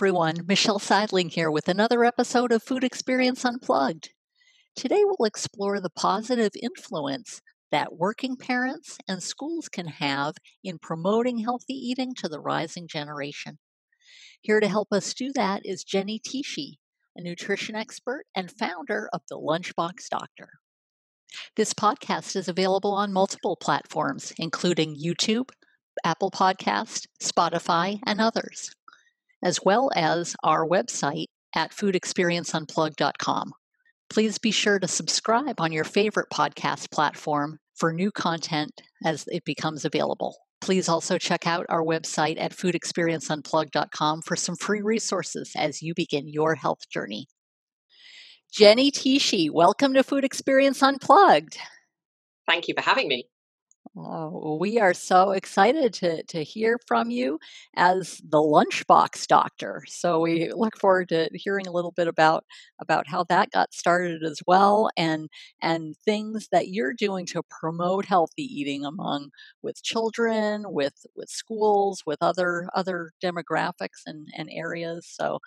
Everyone, Michelle Seidling here with another episode of Food Experience Unplugged. Today we'll explore the positive influence that working parents and schools can have in promoting healthy eating to the rising generation. Here to help us do that is Jenny Tschiesche, a nutrition expert and founder of the Lunchbox Doctor. This podcast is available on multiple platforms, including YouTube, Apple Podcast, Spotify, and others as well as our website at foodexperienceunplugged.com. Please be sure to subscribe on your favorite podcast platform for new content as it becomes available. Please also check out our website at foodexperienceunplugged.com for some free resources as you begin your health journey. Jenny Tschiesche, welcome to Food Experience Unplugged. Thank you for having me. Oh, we are so excited to, to hear from you as the lunchbox doctor. So we look forward to hearing a little bit about about how that got started as well, and and things that you're doing to promote healthy eating among with children, with with schools, with other other demographics and, and areas. So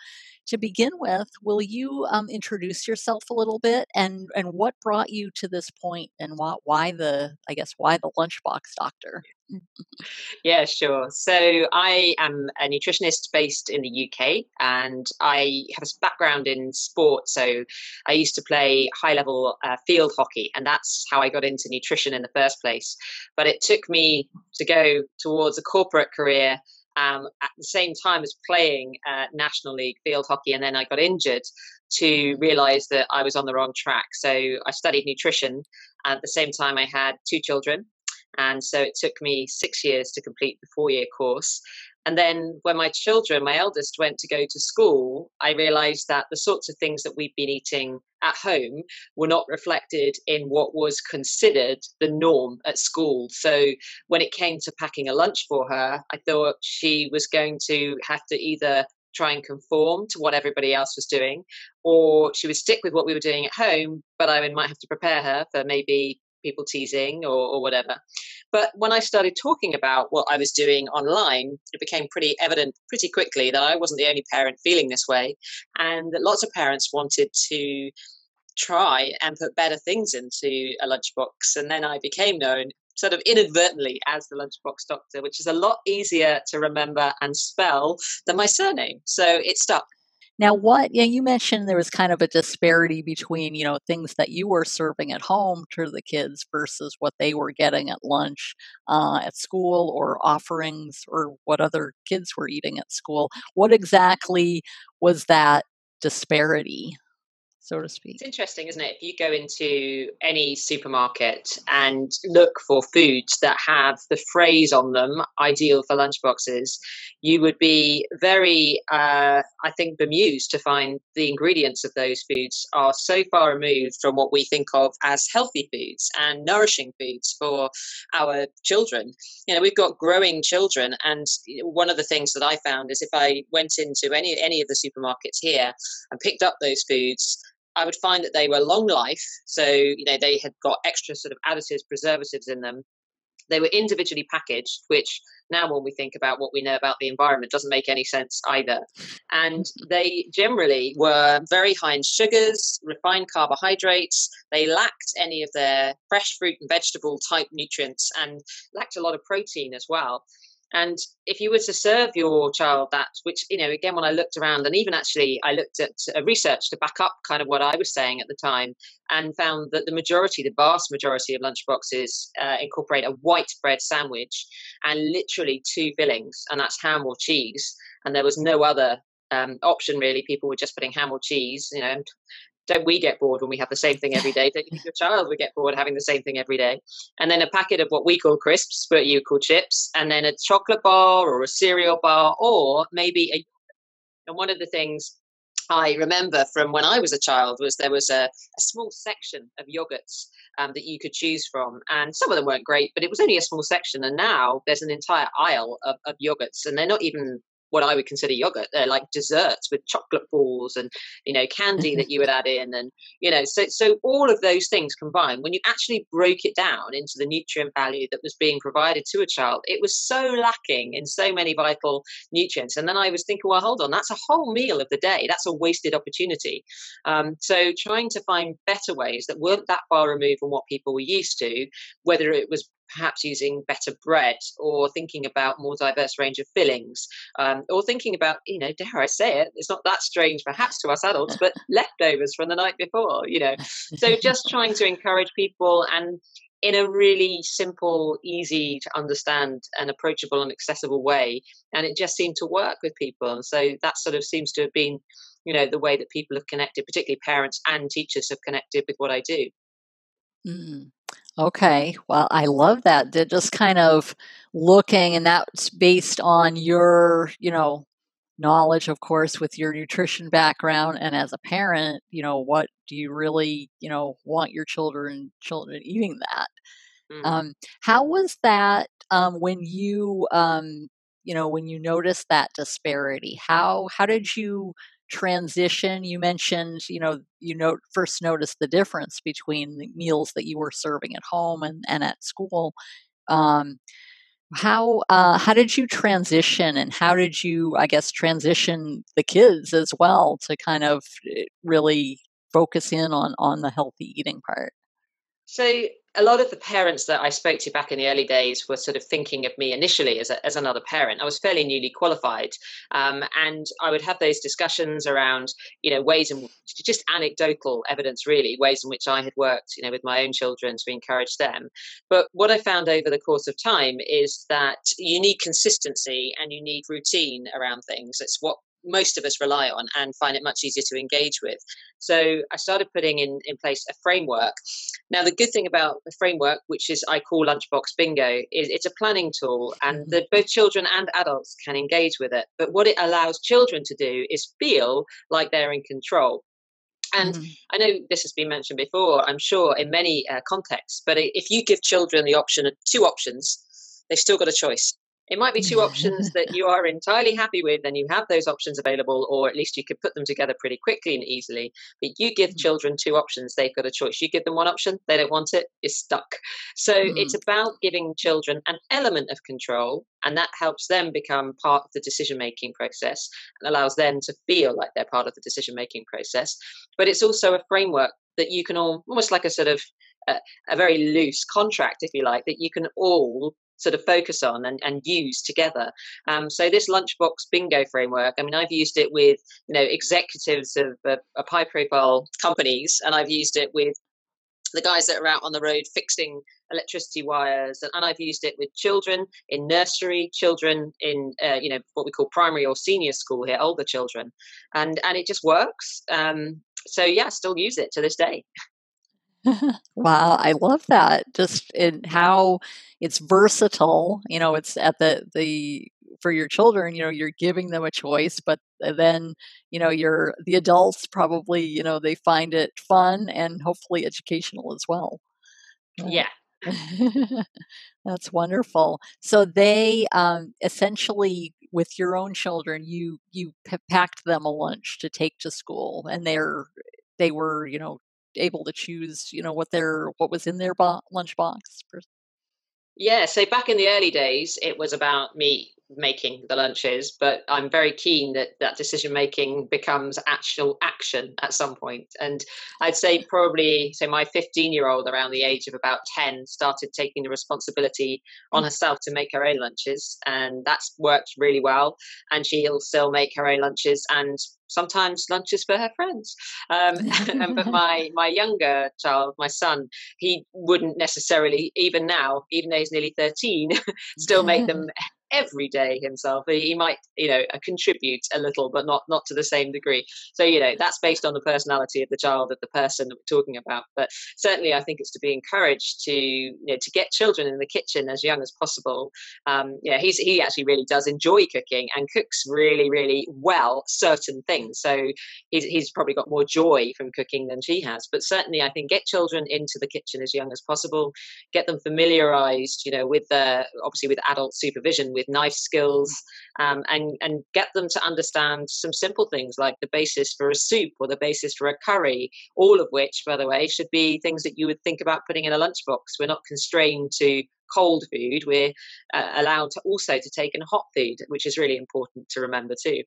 to begin with, will you um, introduce yourself a little bit and and what brought you to this point and why why the I guess why the lunchbox doctor? yeah, sure. So I am a nutritionist based in the UK and I have a background in sport. So I used to play high level uh, field hockey and that's how I got into nutrition in the first place. But it took me to go towards a corporate career um, at the same time as playing uh, National League field hockey, and then I got injured to realize that I was on the wrong track. So I studied nutrition. At the same time, I had two children. And so it took me six years to complete the four year course. And then when my children, my eldest, went to go to school, I realized that the sorts of things that we'd been eating at home were not reflected in what was considered the norm at school. So when it came to packing a lunch for her, I thought she was going to have to either try and conform to what everybody else was doing, or she would stick with what we were doing at home, but I might have to prepare her for maybe people teasing or, or whatever. But when I started talking about what I was doing online, it became pretty evident pretty quickly that I wasn't the only parent feeling this way, and that lots of parents wanted to try and put better things into a lunchbox. And then I became known sort of inadvertently as the lunchbox doctor, which is a lot easier to remember and spell than my surname. So it stuck. Now, what yeah, you mentioned there was kind of a disparity between you know things that you were serving at home to the kids versus what they were getting at lunch uh, at school or offerings or what other kids were eating at school. What exactly was that disparity? So to speak. It's interesting, isn't it? If you go into any supermarket and look for foods that have the phrase on them, ideal for lunchboxes, you would be very, uh, I think, bemused to find the ingredients of those foods are so far removed from what we think of as healthy foods and nourishing foods for our children. You know, we've got growing children, and one of the things that I found is if I went into any any of the supermarkets here and picked up those foods, I would find that they were long life. So, you know, they had got extra sort of additives, preservatives in them. They were individually packaged, which now when we think about what we know about the environment doesn't make any sense either. And mm-hmm. they generally were very high in sugars, refined carbohydrates. They lacked any of their fresh fruit and vegetable type nutrients and lacked a lot of protein as well. And if you were to serve your child that, which, you know, again, when I looked around and even actually I looked at research to back up kind of what I was saying at the time and found that the majority, the vast majority of lunchboxes uh, incorporate a white bread sandwich and literally two fillings, and that's ham or cheese. And there was no other um, option really. People were just putting ham or cheese, you know, don't we get bored when we have the same thing every day? Don't you your child would get bored having the same thing every day? And then a packet of what we call crisps, but you call chips, and then a chocolate bar or a cereal bar, or maybe a. And one of the things I remember from when I was a child was there was a, a small section of yogurts um, that you could choose from, and some of them weren't great, but it was only a small section. And now there's an entire aisle of, of yogurts, and they're not even what I would consider yogurt. They're like desserts with chocolate balls and you know candy that you would add in, and you know so so all of those things combined. When you actually broke it down into the nutrient value that was being provided to a child, it was so lacking in so many vital nutrients. And then I was thinking, well, hold on, that's a whole meal of the day. That's a wasted opportunity. Um, so trying to find better ways that weren't that far removed from what people were used to, whether it was perhaps using better bread or thinking about more diverse range of fillings um, or thinking about you know dare i say it it's not that strange perhaps to us adults but leftovers from the night before you know. So just trying to encourage people and in a really simple easy to understand and approachable and accessible way and it just seemed to work with people. And so that sort of seems to have been you know the way that people have connected particularly parents and teachers have connected with what i do. Mm. Okay. Well, I love that. That just kind of looking, and that's based on your, you know, knowledge, of course, with your nutrition background, and as a parent, you know, what do you really, you know, want your children children eating that? Mm. Um, how was that um, when you, um, you know, when you noticed that disparity? How how did you transition you mentioned you know you know first noticed the difference between the meals that you were serving at home and, and at school. Um, how uh, how did you transition and how did you i guess transition the kids as well to kind of eh, really focus in on on the healthy eating part? So a lot of the parents that I spoke to back in the early days were sort of thinking of me initially as, a, as another parent. I was fairly newly qualified, um, and I would have those discussions around, you know, ways and just anecdotal evidence, really, ways in which I had worked, you know, with my own children to encourage them. But what I found over the course of time is that you need consistency and you need routine around things. It's what most of us rely on and find it much easier to engage with. So I started putting in, in place a framework. Now, the good thing about the framework, which is I call Lunchbox Bingo, is it's a planning tool and mm-hmm. both children and adults can engage with it. But what it allows children to do is feel like they're in control. And mm. I know this has been mentioned before, I'm sure, in many uh, contexts, but if you give children the option of two options, they've still got a choice. It might be two options that you are entirely happy with, and you have those options available, or at least you could put them together pretty quickly and easily. But you give mm. children two options, they've got a choice. You give them one option, they don't want it, you're stuck. So mm. it's about giving children an element of control, and that helps them become part of the decision making process and allows them to feel like they're part of the decision making process. But it's also a framework that you can all almost like a sort of a, a, very loose contract, if you like, that you can all sort of focus on and, and use together. Um, so this lunchbox bingo framework, I mean, I've used it with you know executives of, of, of high profile companies, and I've used it with the guys that are out on the road fixing electricity wires and, and i've used it with children in nursery children in uh, you know what we call primary or senior school here older children. And and it just works. Um, so yeah still use it to this day wow, I love that. Just in how it's versatile. You know, it's at the the for your children. You know, you're giving them a choice, but then you know, you're the adults probably you know they find it fun and hopefully educational as well. Yeah. That's wonderful. So they um, essentially, with your own children, you you packed them a lunch to take to school, and they're they were you know able to choose, you know, what their what was in their bo- lunchbox. Yeah, so back in the early days, it was about me making the lunches, but I'm very keen that that decision making becomes actual action at some point. And I'd say probably, so my 15 year old around the age of about 10 started taking the responsibility on mm. herself to make her own lunches, and that's worked really well. And she'll still make her own lunches and sometimes lunches for her friends. Um, but my my younger child, my son, he wouldn't necessarily, even now, even though he's nearly 13, still make them every day himself. He might, you know, uh, contribute a little, but not not to the same degree. So, you know, that's based on the personality of the child, of the person that we're talking about. But certainly, I think it's to be encouraged to, you know, to get children in the kitchen as young as possible. Um, yeah, he's he actually really does enjoy cooking and cooks really, really well certain things. So he's he's probably got more joy from cooking than she has. But certainly, I think get children into the kitchen as young as possible, get them familiarized, you know, with the obviously with adult supervision with with knife skills, um, and and get them to understand some simple things like the basis for a soup or the basis for a curry. All of which, by the way, should be things that you would think about putting in a lunchbox. We're not constrained to cold food. We're uh, allowed to also to take in hot food, which is really important to remember too.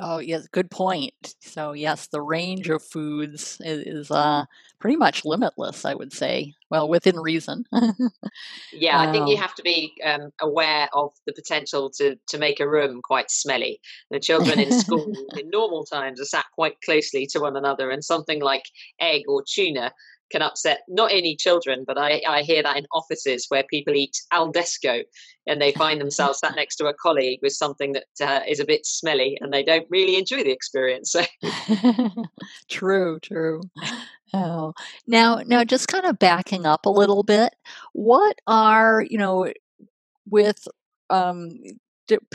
Oh, yes, good point. So, yes, the range of foods is, is uh, pretty much limitless, I would say. Well, within reason. yeah, I think you have to be um, aware of the potential to, to make a room quite smelly. The children in school in normal times are sat quite closely to one another, and something like egg or tuna can upset not only children, but I, I hear that in offices where people eat al desco and they find themselves sat next to a colleague with something that uh, is a bit smelly and they don't really enjoy the experience. So. true, true. Oh. Now, now, just kind of backing up a little bit, what are you know with um,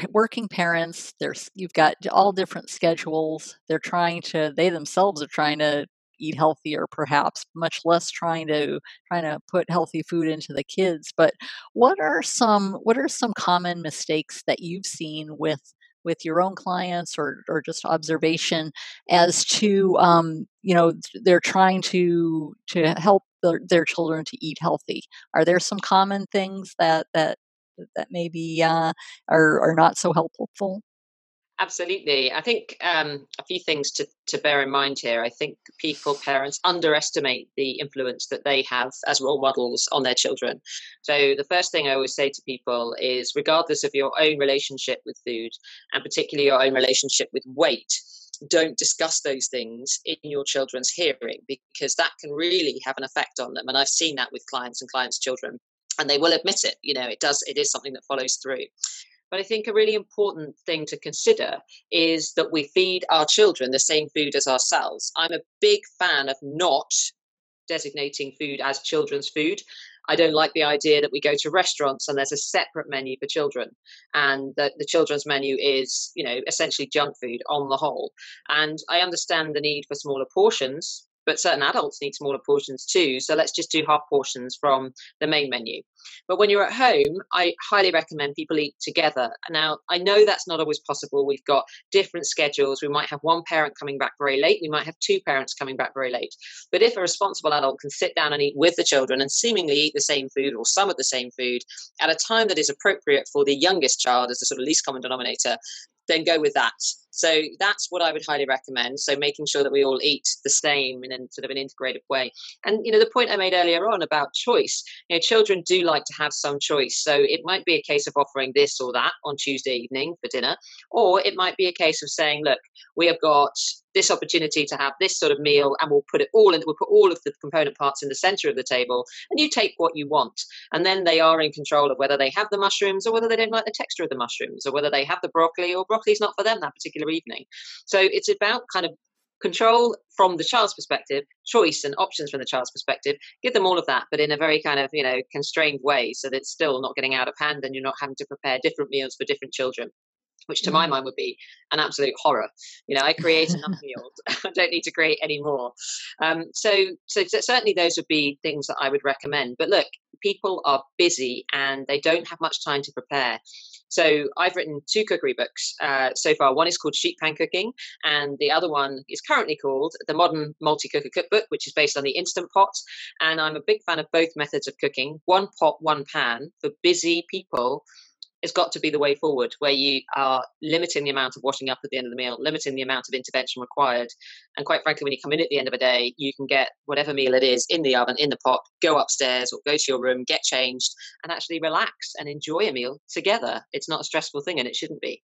working parents? There's you've got all different schedules. They're trying to. They themselves are trying to eat healthier perhaps much less trying to trying to put healthy food into the kids but what are some what are some common mistakes that you've seen with with your own clients or, or just observation as to um, you know they're trying to to help their, their children to eat healthy? Are there some common things that that that maybe uh, are, are not so helpful Absolutely. I think um, a few things to, to bear in mind here. I think people, parents, underestimate the influence that they have as role models on their children. So, the first thing I always say to people is regardless of your own relationship with food, and particularly your own relationship with weight, don't discuss those things in your children's hearing because that can really have an effect on them. And I've seen that with clients and clients' children and they will admit it you know it does it is something that follows through but I think a really important thing to consider is that we feed our children the same food as ourselves. I'm a big fan of not designating food as children's food. I don't like the idea that we go to restaurants and there's a separate menu for children, and that the children's menu is, you know, essentially junk food on the whole. And I understand the need for smaller portions, but certain adults need smaller portions too. So let's just do half portions from the main menu. But when you're at home, I highly recommend people eat together. Now, I know that's not always possible. We've got different schedules. We might have one parent coming back very late. We might have two parents coming back very late. But if a responsible adult can sit down and eat with the children and seemingly eat the same food or some of the same food at a time that is appropriate for the youngest child as the sort of least common denominator, then go with that. So that's what I would highly recommend. So making sure that we all eat the same in a sort of an integrated way. And you know, the point I made earlier on about choice, you know, children do like to have some choice. So it might be a case of offering this or that on Tuesday evening for dinner, or it might be a case of saying, look, we have got this opportunity to have this sort of meal and we'll put it all in we'll put all of the component parts in the center of the table and you take what you want. And then they are in control of whether they have the mushrooms or whether they don't like the texture of the mushrooms or whether they have the broccoli or broccoli's not for them that particular evening. So it's about kind of control from the child's perspective choice and options from the child's perspective. Give them all of that but in a very kind of you know constrained way so that it's still not getting out of hand and you're not having to prepare different meals for different children which to my mm. mind would be an absolute horror. You know, I create enough meals; I don't need to create any more. Um, so, so, so, certainly those would be things that I would recommend. But look, people are busy and they don't have much time to prepare. So I've written two cookery books uh, so far. One is called Sheet Pan Cooking, and the other one is currently called The Modern Multi Cooker Cookbook, which is based on the Instant Pot. And I'm a big fan of both methods of cooking: one pot, one pan for busy people has got to be the way forward, where you are limiting the amount of washing up at the end of the meal, limiting the amount of intervention required. And quite frankly, when you come in at the end of a day, you can get whatever meal it is in the oven, in the pot, go upstairs or go to your room, get changed, and actually relax and enjoy a meal together. It's not a stressful thing, and it shouldn't be.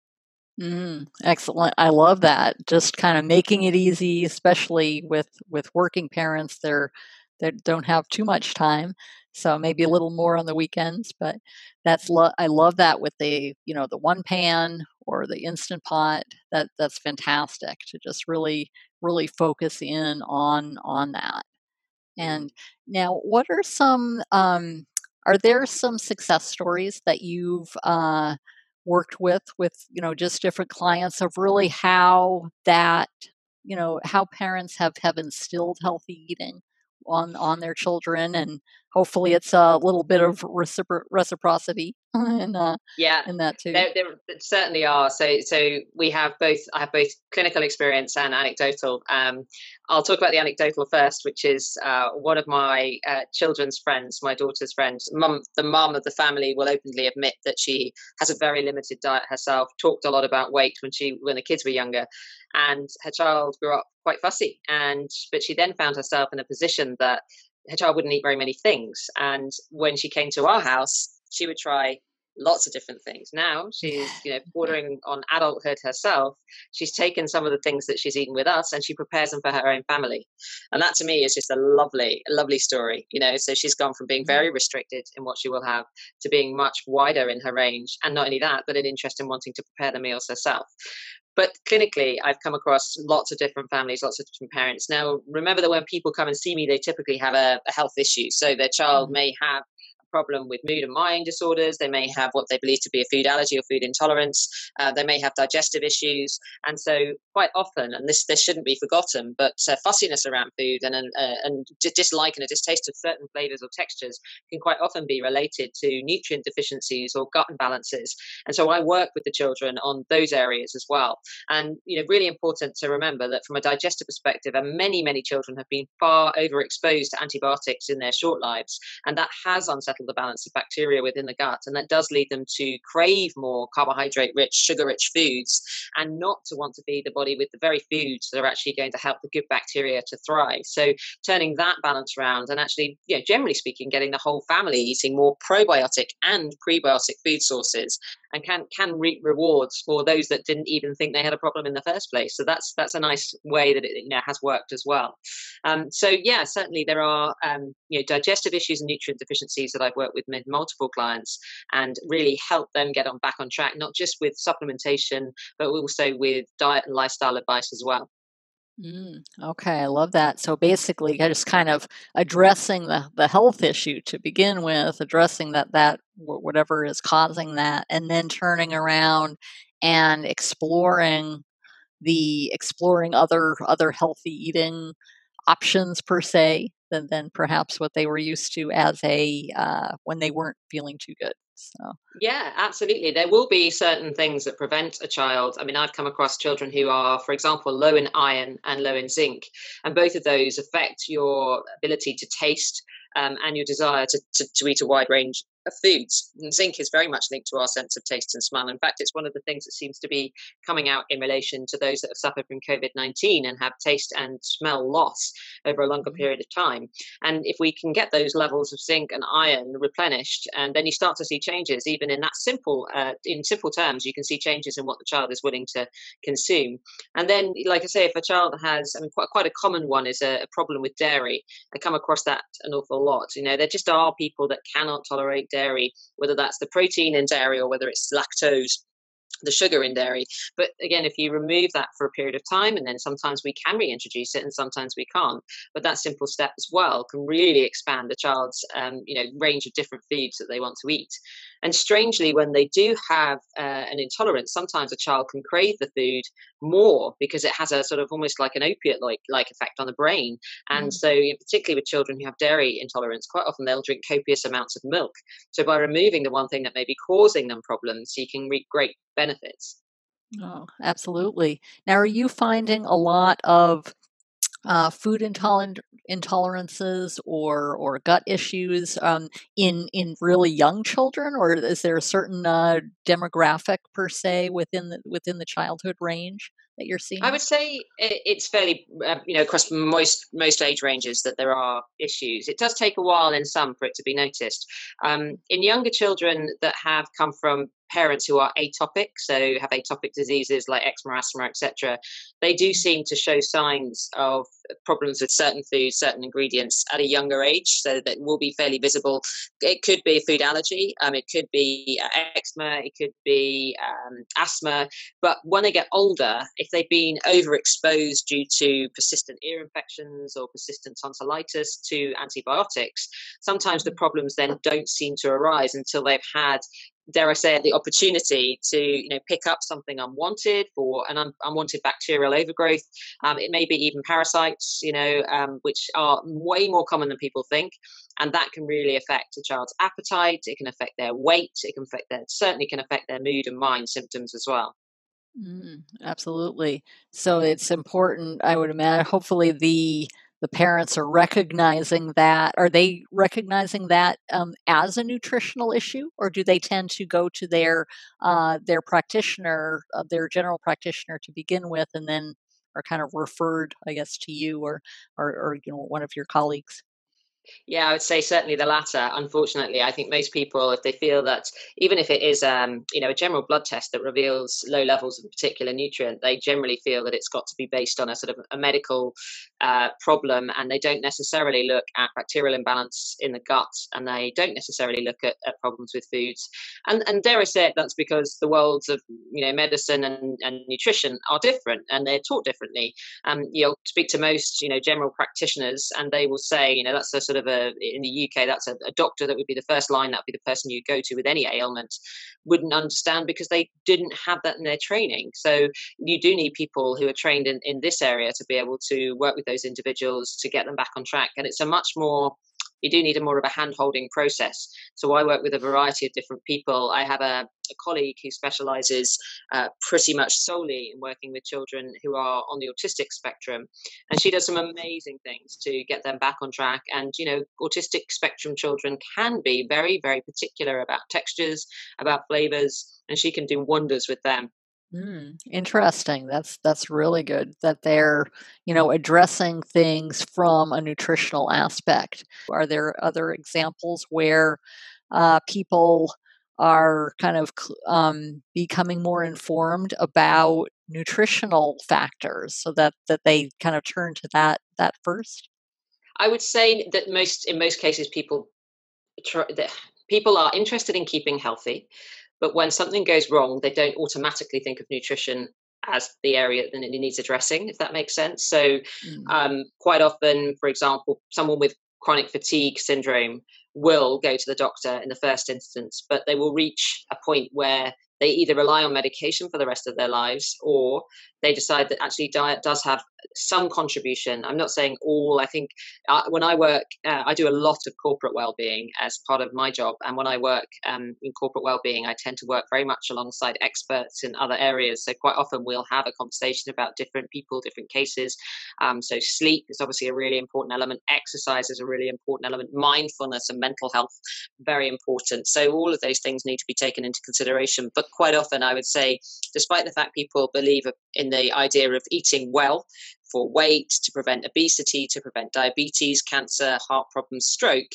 Mm, excellent. I love that. Just kind of making it easy, especially with with working parents. They're that don't have too much time so maybe a little more on the weekends but that's lo- i love that with the you know the one pan or the instant pot that that's fantastic to just really really focus in on on that. And now what are some um, are there some success stories that you've uh, worked with with you know just different clients of really how that you know how parents have have instilled healthy eating on on their children and hopefully it's a little bit of recipro- reciprocity in, uh, yeah. in that too. There, there, certainly are. So so we have both i have both clinical experience and anecdotal. Um, i'll talk about the anecdotal first which is uh, one of my uh, children's friends my daughter's friends mum the mum of the family will openly admit that she has a very limited diet herself talked a lot about weight when she when the kids were younger and her child grew up quite fussy and but she then found herself in a position that her child wouldn't eat very many things. And when she came to our house, she would try lots of different things. Now she's, you know, bordering on adulthood herself. She's taken some of the things that she's eaten with us and she prepares them for her own family. And that to me is just a lovely, lovely story. You know, so she's gone from being mm-hmm. very restricted in what she will have to being much wider in her range. And not only that, but an interest in wanting to prepare the meals herself. But clinically, I've come across lots of different families, lots of different parents. Now, remember that when people come and see me, they typically have a, a health issue. So their child mm. may have problem with mood and mind disorders. They may have what they believe to be a food allergy or food intolerance. Uh, they may have digestive issues. And so, quite often, and this, this shouldn't be forgotten, but uh, fussiness around food and, uh, and dislike and a distaste of certain flavors or textures can quite often be related to nutrient deficiencies or gut imbalances. And so, I work with the children on those areas as well. And, you know, really important to remember that from a digestive perspective, and many, many children have been far overexposed to antibiotics in their short lives. And that has unsettled the balance of bacteria within the gut. And that does lead them to crave more carbohydrate rich, sugar rich foods and not to want to feed the body with the very foods that are actually going to help the good bacteria to thrive. So turning that balance around and actually, you know, generally speaking, getting the whole family eating more probiotic and prebiotic food sources and can can reap rewards for those that didn't even think they had a problem in the first place. So that's that's a nice way that it you know has worked as well. Um, so yeah, certainly there are um, you know digestive issues and nutrient deficiencies that I've worked with multiple clients and really help them get on back on track, not just with supplementation but also with diet and lifestyle advice as well. Mm, okay, I love that. So basically, just kind of addressing the, the health issue to begin with, addressing that that whatever is causing that, and then turning around and exploring the exploring other other healthy eating options per se than than perhaps what they were used to as a uh, when they weren't feeling too good. So yeah, absolutely. There will be certain things that prevent a child. I mean, I've come across children who are, for example, low in iron and low in zinc, and both of those affect your ability to taste um, and your desire to, to, to eat a wide range of foods. And zinc is very much linked to our sense of taste and smell. In fact, it's one of the things that seems to be coming out in relation to those that have suffered from COVID 19 and have taste and smell loss over a longer mm-hmm. period of time. And if we can get those levels of zinc and iron replenished, and then you start to see changes, even in that simple, uh, in simple terms, you can see changes in what the child is willing to consume. And then, like I say, if a child has, I mean, quite, quite a common one is a, a problem with dairy. I come across that an awful lot. You know, there just are people that cannot tolerate dairy, whether that's the protein in dairy or whether it's lactose the sugar in dairy. But again, if you remove that for a period of time, and then sometimes we can reintroduce it, and sometimes we can't. But that simple step as well can really expand the child's, um, you know, range of different foods that they want to eat. And strangely, when they do have uh, an intolerance, sometimes a child can crave the food more because it has a sort of almost like an opiate like like effect on the brain. And mm. so, particularly with children who have dairy intolerance, quite often they'll drink copious amounts of milk. So by removing the one thing that may be causing them problems, you can reap great benefits. Oh, absolutely. Now, are you finding a lot of uh, food intolerant intolerances or or gut issues um, in in really young children, or is there a certain uh, demographic per se within the within the childhood range that you're seeing? I would say it's fairly uh, you know across most most age ranges that there are issues. It does take a while in some for it to be noticed. Um, in younger children that have come from parents who are atopic, so have atopic diseases like eczema, asthma, etc., they do seem to show signs of problems with certain foods, certain ingredients at a younger age, so that will be fairly visible. It could be a food allergy, um, it could be uh, eczema, it could be um, asthma, but when they get older, if they've been overexposed due to persistent ear infections or persistent tonsillitis to antibiotics, sometimes the problems then don't seem to arise until they've had dare I say the opportunity to you know pick up something unwanted for an un- unwanted bacterial overgrowth. Um, it may be even parasites, you know, um, which are way more common than people think, and that can really affect a child's appetite. It can affect their weight. It can affect their certainly can affect their mood and mind symptoms as well. Mm, absolutely. So it's important, I would imagine. Hopefully, the the parents are recognizing that. Are they recognizing that um, as a nutritional issue, or do they tend to go to their uh, their practitioner, uh, their general practitioner, to begin with, and then are kind of referred, I guess, to you or or, or you know one of your colleagues? Yeah, I would say certainly the latter. Unfortunately, I think most people, if they feel that even if it is, um, you know, a general blood test that reveals low levels of a particular nutrient, they generally feel that it's got to be based on a sort of a medical uh, problem, and they don't necessarily look at bacterial imbalance in the gut, and they don't necessarily look at, at problems with foods. And and dare I say it, that's because the worlds of you know medicine and, and nutrition are different, and they're taught differently. Um, you'll speak to most you know general practitioners, and they will say, you know, that's a sort of a in the UK, that's a, a doctor that would be the first line, that would be the person you go to with any ailment, wouldn't understand because they didn't have that in their training. So you do need people who are trained in, in this area to be able to work with those individuals to get them back on track. And it's a much more you do need a more of a hand holding process. So I work with a variety of different people. I have a, a colleague who specializes uh, pretty much solely in working with children who are on the autistic spectrum. And she does some amazing things to get them back on track. And, you know, autistic spectrum children can be very, very particular about textures, about flavors, and she can do wonders with them. Mm, interesting. That's that's really good that they're, you know, addressing things from a nutritional aspect. Are there other examples where uh, people are kind of um, becoming more informed about nutritional factors, so that that they kind of turn to that that first? I would say that most in most cases people try, that people are interested in keeping healthy but when something goes wrong, they don't automatically think of nutrition as the area that it needs addressing, if that makes sense. So, mm. um, quite often, for example, someone with chronic fatigue syndrome will go to the doctor in the first instance, but they will reach a point where they either rely on medication for the rest of their lives or they decide that actually diet does have some contribution. I'm not saying all. I think uh, when I work, uh, I do a lot of corporate well-being as part of my job, and when I work um, in corporate well-being, I tend to work very much alongside experts in other areas. So quite often we'll have a conversation about different people, different cases. Um, so sleep is obviously a really important element. Exercise is a really important element. Mindfulness and mental health very important. So all of those things need to be taken into consideration. But quite often, I would say, despite the fact people believe in the idea of eating well for weight, to prevent obesity, to prevent diabetes, cancer, heart problems, stroke,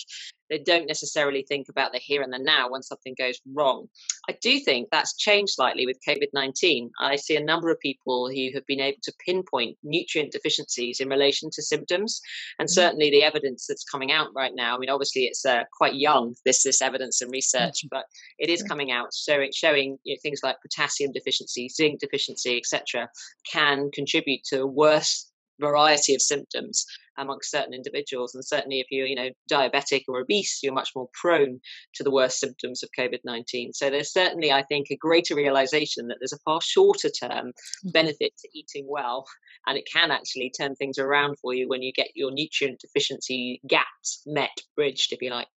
they don't necessarily think about the here and the now when something goes wrong. I do think that's changed slightly with COVID 19. I see a number of people who have been able to pinpoint nutrient deficiencies in relation to symptoms. And mm-hmm. certainly the evidence that's coming out right now, I mean, obviously it's uh, quite young, this, this evidence and research, mm-hmm. but it is coming out showing, showing you know, things like potassium deficiency, zinc deficiency, etc., can contribute to a worse variety of symptoms amongst certain individuals. And certainly, if you're, you know, diabetic or obese, you're much more prone to the worst symptoms of COVID-19. So there's certainly, I think, a greater realization that there's a far shorter term mm-hmm. benefit to eating well, and it can actually turn things around for you when you get your nutrient deficiency gaps met, bridged, if you like.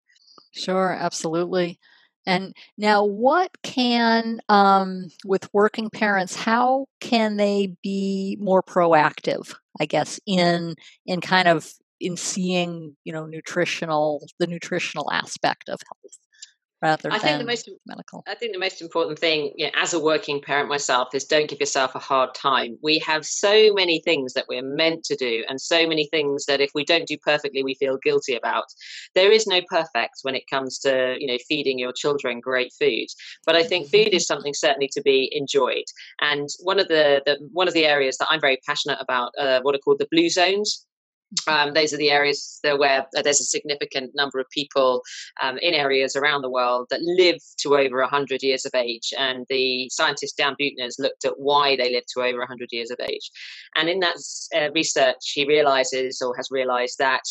Sure, absolutely. And now, what can, um, with working parents, how can they be more proactive? I guess in in kind of in seeing you know nutritional the nutritional aspect of health rather I think the most, medical. I think the most important thing, you know, as a working parent myself, is don't give yourself a hard time. We have so many things that we're meant to do, and so many things that if we don't do perfectly, we feel guilty about. There is no perfect when it comes to you know feeding your children great food, but I think food is something certainly to be enjoyed. And one of the, the one of the areas that I'm very passionate about, uh, what are called the blue zones. Um, those are the areas where uh, there's a significant number of people um, in areas around the world that live to over 100 years of age. And the scientist Dan Buettner has looked at why they live to over 100 years of age. And in that uh, research, he realizes or has realized that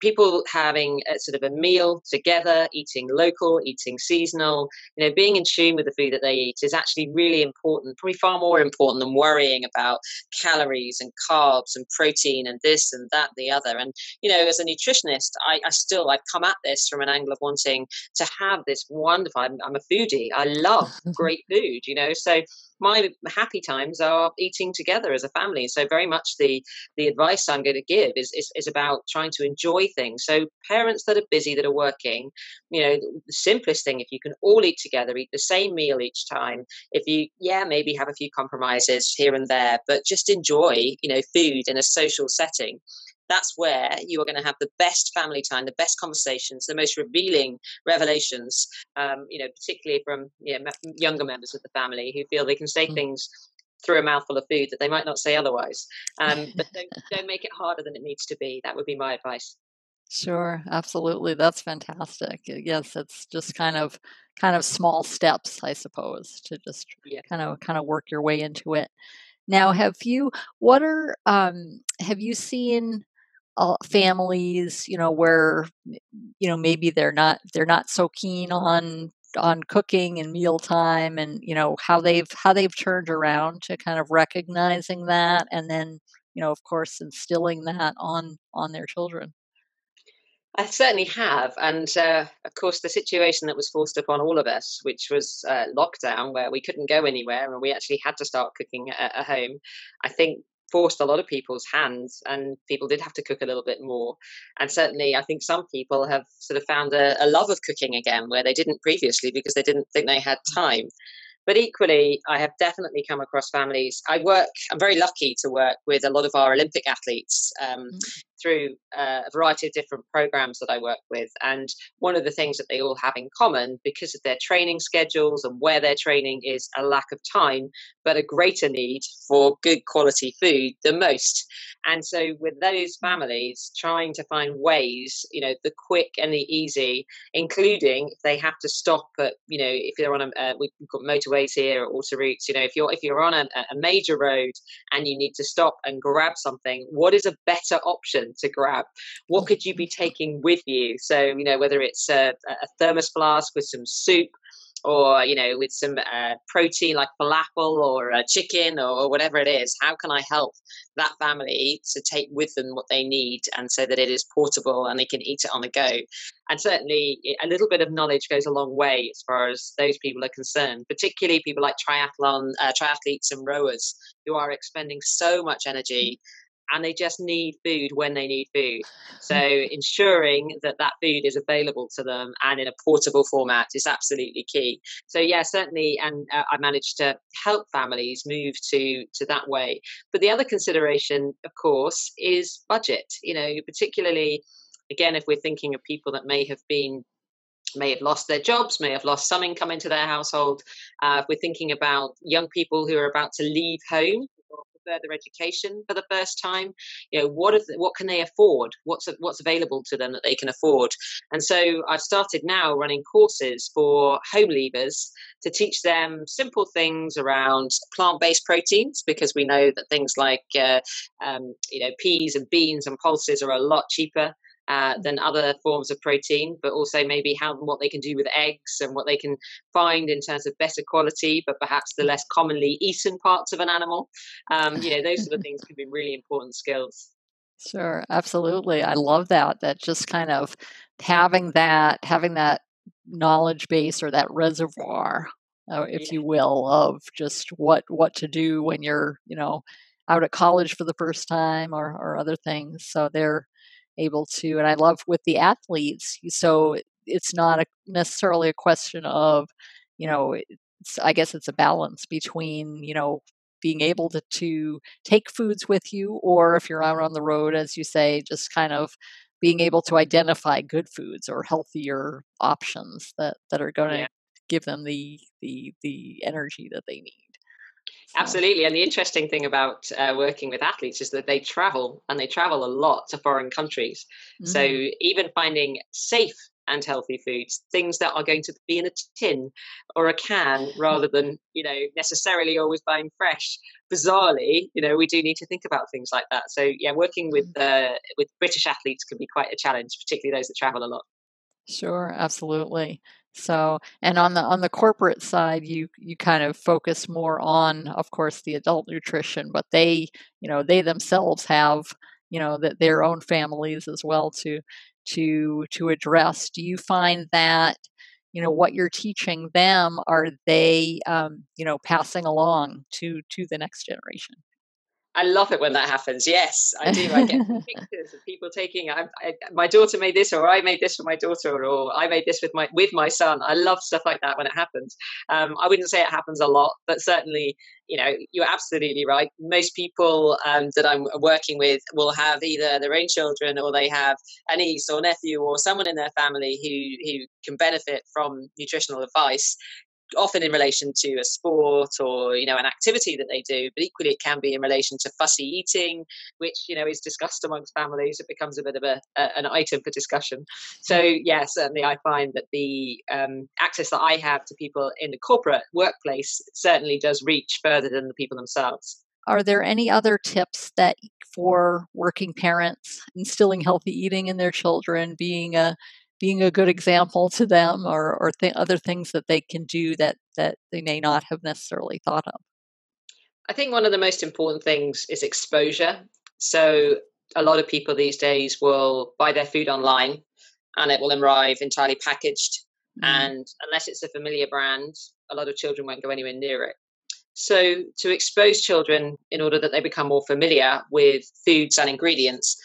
people having a sort of a meal together, eating local, eating seasonal, you know, being in tune with the food that they eat is actually really important, probably far more important than worrying about calories and carbs and protein and this and that, and the other. And, you know, as a nutritionist, I, I still, I've come at this from an angle of wanting to have this wonderful, I'm, I'm a foodie. I love great food, you know, so my happy times are eating together as a family. So very much the the advice I'm going to give is, is, is about trying to enjoy things. So parents that are busy, that are working, you know, the simplest thing if you can all eat together, eat the same meal each time. If you yeah maybe have a few compromises here and there, but just enjoy you know food in a social setting that's where you are going to have the best family time, the best conversations, the most revealing revelations. Um, you know, particularly from you know, younger members of the family who feel they can say mm. things through a mouthful of food that they might not say otherwise. Um, but don't, don't make it harder than it needs to be. That would be my advice. Sure, absolutely. That's fantastic. Yes, it's just kind of kind of small steps, I suppose, to just yeah. kind of kind of work your way into it. Now, have you what are um have you seen uh, families, you know, where you know maybe they're not they're not so keen on on cooking and mealtime and you know how they've how they've turned around to kind of recognizing that and then you know of course instilling that on on their children I certainly have. And uh, of course, the situation that was forced upon all of us, which was uh, lockdown, where we couldn't go anywhere and we actually had to start cooking at, at home, I think forced a lot of people's hands and people did have to cook a little bit more. And certainly i think some people have sort of found a, a, love of cooking again where they didn't previously because they didn't think they had time. But equally i have definitely come across families. I work i'm very lucky to work with a lot of our olympic athletes um, mm-hmm through uh, a variety of different programs that I work with. And one of the things that they all have in common, because of their training schedules and where they're training, is a lack of time, but a greater need for good quality food the most. And so, with those families trying to find ways, you know, the quick and the easy, including if they have to stop at, you know, if they're on a, uh, we've got motorways here or autoroutes, you know, if you're if you're on a, a major road and you need to stop and grab something, what is a better option? To grab. What could you be taking with you? So, you know, whether it's a, a thermos flask with some soup or you know with some uh, protein like falafel or a chicken or whatever it is how can i help that family to take with them what they need and so that it is portable and they can eat it on the go and certainly a little bit of knowledge goes a long way as far as those people are concerned particularly people like triathlon uh, triathletes and rowers who are expending so much energy and they just need food when they need food. So mm. ensuring that that food is available to them and in a portable format is absolutely key. So yeah, certainly, and uh, I managed to help families move to to that way. But the other consideration, of course, is budget. You know, particularly again if we're thinking of people that may have been may have lost their jobs, may have lost some income into their household. Uh, if we're thinking about young people who are about to leave home further education for the first time? You know what what can they afford? What's what's available to them that they can afford? And so i've started now running courses for home leavers to teach them simple things around plant-based proteins because we know that things like uh, um, you know peas and beans and pulses are a lot cheaper uh, than other forms of protein, but also maybe how what they can do with eggs and what they can find in terms of better quality, but perhaps the less commonly eaten parts of an animal. Um, you know, those sort of things can be really important skills. Sure, absolutely. I love that. That just kind of having that having that knowledge base or that reservoir, uh, if yeah. you will, of just what what to do when you're you know out at college for the first time or or other things. So they're able to and i love with the athletes so it's not a, necessarily a question of you know i guess it's a balance between you know being able to, to take foods with you or if you're out on the road as you say just kind of being able to identify good foods or healthier options that that are going to yeah. give them the the the energy that they need Absolutely. And the interesting thing about uh, working with athletes is that they travel and they travel a lot to foreign countries. Mm. So even finding safe and healthy foods, things that are going to be in a tin or a can rather than, you know, necessarily always buying fresh. Bizarrely, you know, we do need to think about things like that. So yeah, working with uh, with British athletes can be quite a challenge, particularly those that travel a lot. Sure, absolutely. So, and on the on the corporate side, you you kind of focus more on, of course, the adult nutrition, but they, you know, they themselves have, you know, that their own families as well to to to address. Do you find that, you know, what you're teaching them are they, um, you know, passing along to to the next generation? I love it when that happens. Yes, I do. I get pictures of people taking. I, I, my daughter made this, or I made this for my daughter, or I made this with my with my son. I love stuff like that when it happens. Um, I wouldn't say it happens a lot, but certainly, you know, you're absolutely right. Most people um, that I'm working with will have either their own children, or they have a niece or nephew, or someone in their family who who can benefit from nutritional advice often in relation to a sport or you know an activity that they do but equally it can be in relation to fussy eating which you know is discussed amongst families. It becomes a bit of a, a an item for discussion. So yeah certainly i find that the um, access that i have to people in the corporate workplace certainly does reach further than the people themselves. Are there any other tips that for working parents instilling healthy eating in their children being a being a good example to them or, or th- other things that they can do that, that they may not have necessarily thought of? I think one of the most important things is exposure. So, a lot of people these days will buy their food online and it will arrive entirely packaged. Mm. And unless it's a familiar brand, a lot of children won't go anywhere near it. So, to expose children in order that they become more familiar with foods and ingredients,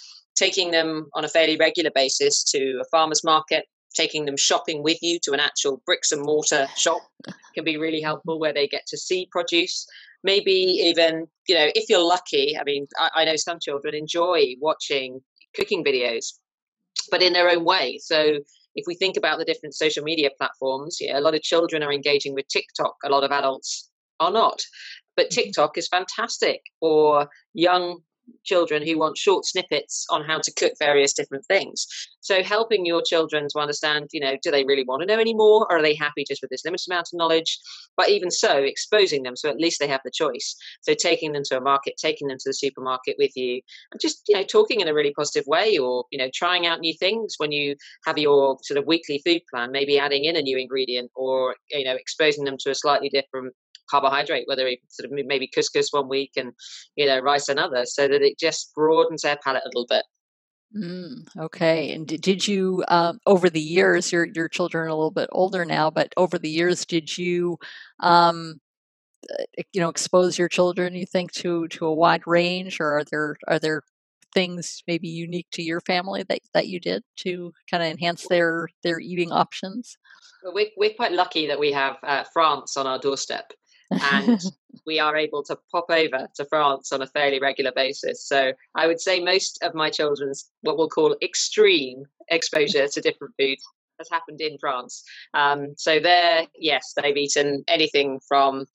taking them on a fairly regular basis to a farmer's market, taking them shopping with you to an actual bricks and mortar shop can be really helpful where they get to see produce. Maybe even, you know, if you're lucky, I mean, I, I know some children enjoy watching cooking videos, but in their own way. So if we think about the different social media platforms, yeah, a lot of children are engaging with TikTok, a lot of adults are not. But mm-hmm. TikTok is fantastic for young children who want short snippets on how to cook various different things. So helping your children to understand, you know, do they really want to know anymore or are they happy just with this limited amount of knowledge? But even so, exposing them so at least they have the choice. So taking them to a market, taking them to the supermarket with you and just, you know, talking in a really positive way or, you know, trying out new things when you have your sort of weekly food plan, maybe adding in a new ingredient or, you know, exposing them to a slightly different carbohydrate, whether it's sort of maybe couscous one week and you know rice another, so that it just broadens their palate a little bit. Mm, okay. And did, did you um, over the years? Your your children are a little bit older now, but over the years, did you, um, uh, you know, expose your children? You think to to a wide range, or are there are there things maybe unique to your family that that you did to kind of enhance their their eating options? Well, we're, we're quite lucky that we have uh, France on our doorstep and we are able to pop over to France on a fairly regular basis. So I would say most of my children's what we'll call extreme exposure to different foods has happened in France. Um, so there, yes, they've eaten anything from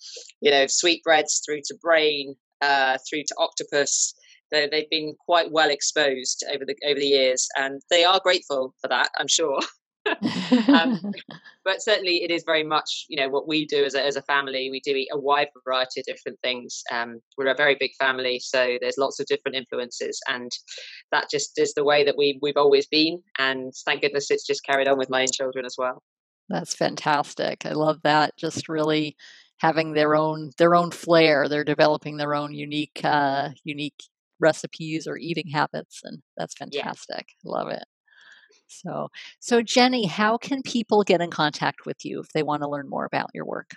you know sweetbreads through to brain, uh, through to octopus. They, they've been quite well exposed over the over the years, and they are grateful for that, I'm sure. um, but certainly it is very much you know what we do as a, as a family. We do eat a wide variety of different things. Um, we're a very big family so there's lots of different influences and that just is the way that we we've always been and thank goodness it's just carried on with my own children as well. That's fantastic. I love that just really having their own their own flair. They're developing their own unique uh, unique recipes or eating habits and that's fantastic. Yeah. love it so, so Jenny, how can people get in contact with you if they want to learn more about your work?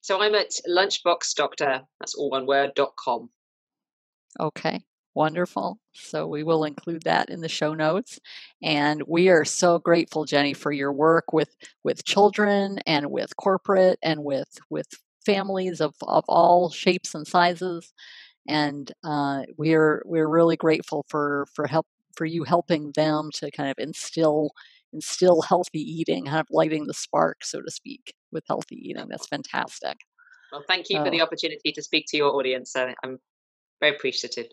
So I'm at lunchboxdoctor, that's all one word, dot com. Okay, wonderful. So we will include that in the show notes. And we are so grateful, Jenny, for your work with, with children and with corporate and with, with families of, of all shapes and sizes. And uh, we're we're really grateful for for help for you helping them to kind of instill instill healthy eating, kind of lighting the spark, so to speak, with healthy eating. That's fantastic. Well, thank you for uh the opportunity to speak to your audience. I'm very appreciative.